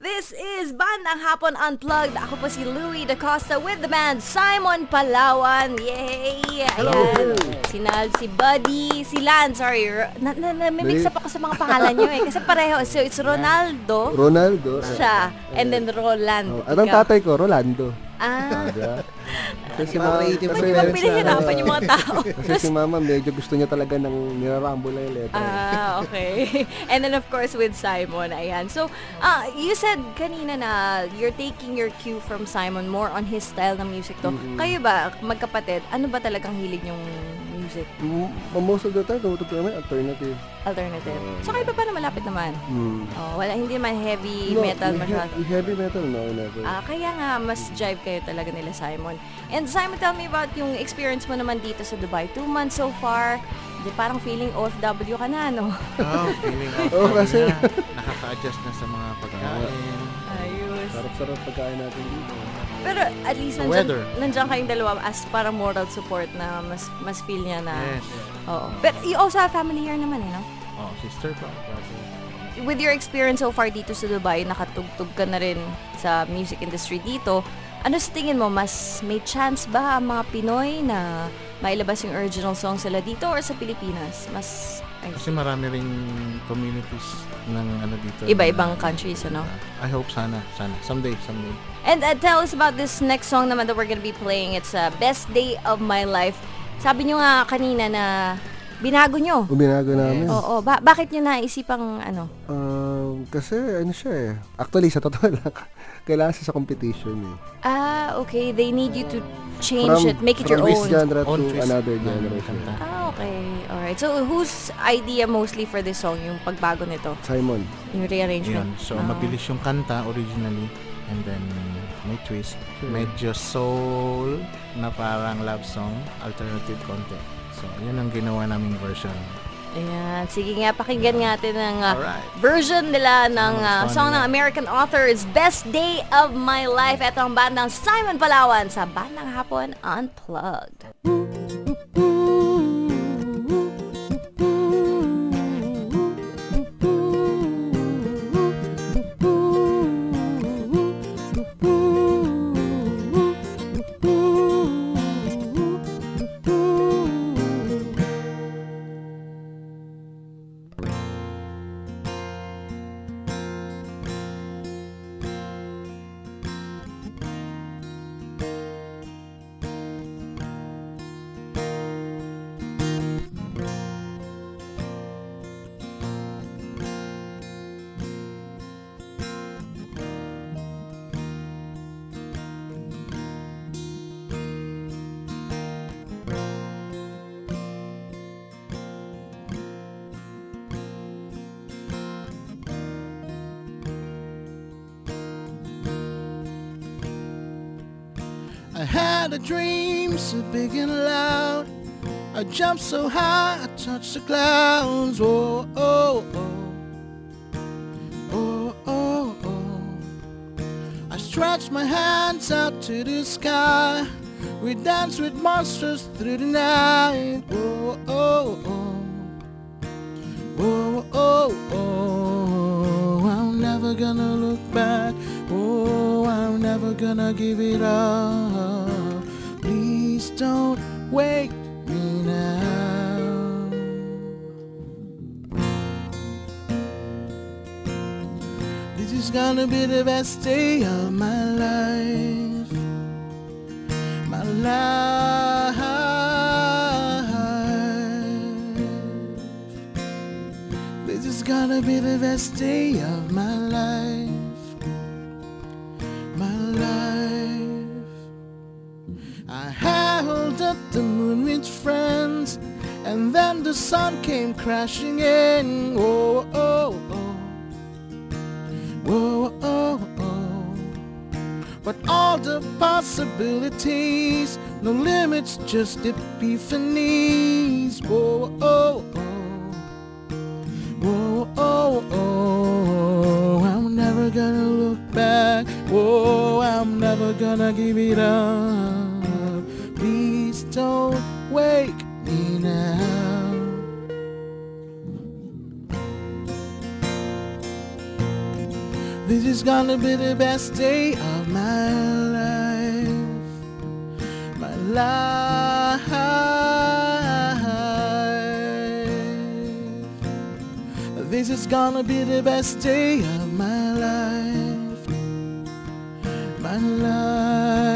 This is Bandang Hapon Unplugged. Ako po si Louie DaCosta with the band Simon Palawan. Yay! Ayan. Si Nal, si Buddy, si Lan, sorry. Na, na, na, may mix up ako sa mga pangalan nyo eh. Kasi pareho. So, it's Ronaldo, Ronaldo. siya, and then Roland. Oh, at ang Ikaw. tatay ko, Rolando. Ah? Kasi si mama, Ba't kasi, niyo ba pinahirapan yung mga tao? kasi si mama medyo gusto niya talaga ng nirarambo lang yung letter. Ah, okay. And then of course with Simon, ayan. So, uh, you said kanina na you're taking your cue from Simon more on his style ng music to. Kayo ba, magkapatid, ano ba talagang hilig yung music? M- most of the time, tumutok namin alternative. Alternative. So kayo pa paano malapit naman? Hmm. Oh, wala, hindi naman heavy No, metal he- masyado. he- Heavy metal, no, never. Ah, kaya nga, mas jive kayo talaga nila, Simon. And Simon, tell me about yung experience mo naman dito sa Dubai. Two months so far. Di parang feeling OFW ka na, no? Oh, feeling out Oo, kasi- na. Nakaka-adjust na sa mga pagkain. Ayos. Sarap-sarap pagkain natin dito. Pero at least nandiyan, weather. nandiyan kayong dalawa as parang moral support na mas mas feel niya na. Yes. Oo. Pero you also have family here naman eh, no? Oh, sister ko. With your experience so far dito sa Dubai, nakatugtog ka na rin sa music industry dito. Ano sa tingin mo, mas may chance ba ang mga Pinoy na mailabas yung original song sila dito or sa Pilipinas? Mas ay, Kasi marami ring communities ng ano dito. iba-ibang na- countries, ano? I hope sana, sana. Someday, someday. And uh, tell us about this next song naman that we're gonna be playing. It's uh, Best Day of My Life. Sabi nyo nga kanina na binago nyo. Uminago namin. Oo, ba- bakit nyo naisipang ano? Um, kasi ano siya eh. Actually, sa totoo lang, kailangan siya sa competition eh. Ah, okay. They need you to change it, make it from your this own. genre Own to twist another ng genre siya. kanta. Ah, okay. Alright. So, whose idea mostly for this song, yung pagbago nito? Simon. Yung rearrangement? Yun. So, Ah. mabilis yung kanta originally. And then, may twist. Medyo soul na parang love song. Alternative konti. So, yun ang ginawa naming version. Ayan. Sige nga, pakinggan nga natin ang uh, Alright. version nila ng uh, song ng. American authors, Best Day of My Life. Ito ang bandang Simon Palawan sa Bandang Hapon Unplugged. I had a dream so big and loud. I jumped so high, I touched the clouds. Oh, oh, oh. Oh, oh, oh. I stretched my hands out to the sky. We danced with monsters through the night. Oh, oh, oh. Oh, oh, oh. I'm never gonna look back. Oh, never gonna give it up. Please don't wake me now. This is gonna be the best day of my life. My life. This is gonna be the best day of my life. Held the moon with friends, and then the sun came crashing in. Oh, oh, oh. Whoa, oh, oh. But all the possibilities, no limits, just epiphanies. Whoa, oh, oh. Whoa, oh, oh, I'm never gonna look back. Whoa, I'm never gonna give it up. Wake me now. This is gonna be the best day of my life. My life. This is gonna be the best day of my life. My life.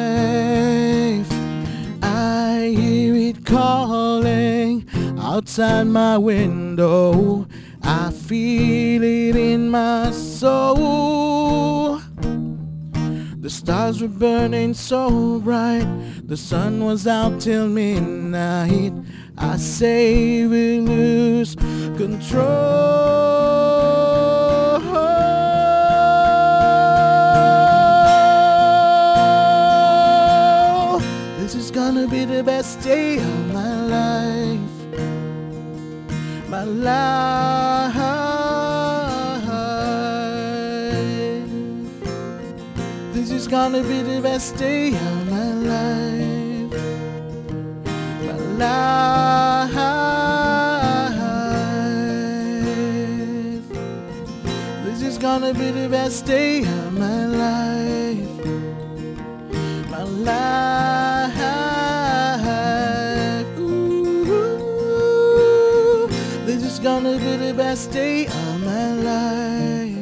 Outside my window. I feel it in my soul. The stars were burning so bright. The sun was out till midnight. I say we lose control. This is gonna be the best day life. This is gonna be the best day of my life. My life. This is gonna be the best day of my life. My life. Gonna be the best day of my life.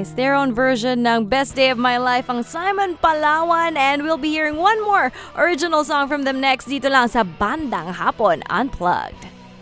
Nice. Their own version ng Best Day of My Life ang Simon Palawan and we'll be hearing one more original song from them next dito lang sa Bandang Hapon Unplugged.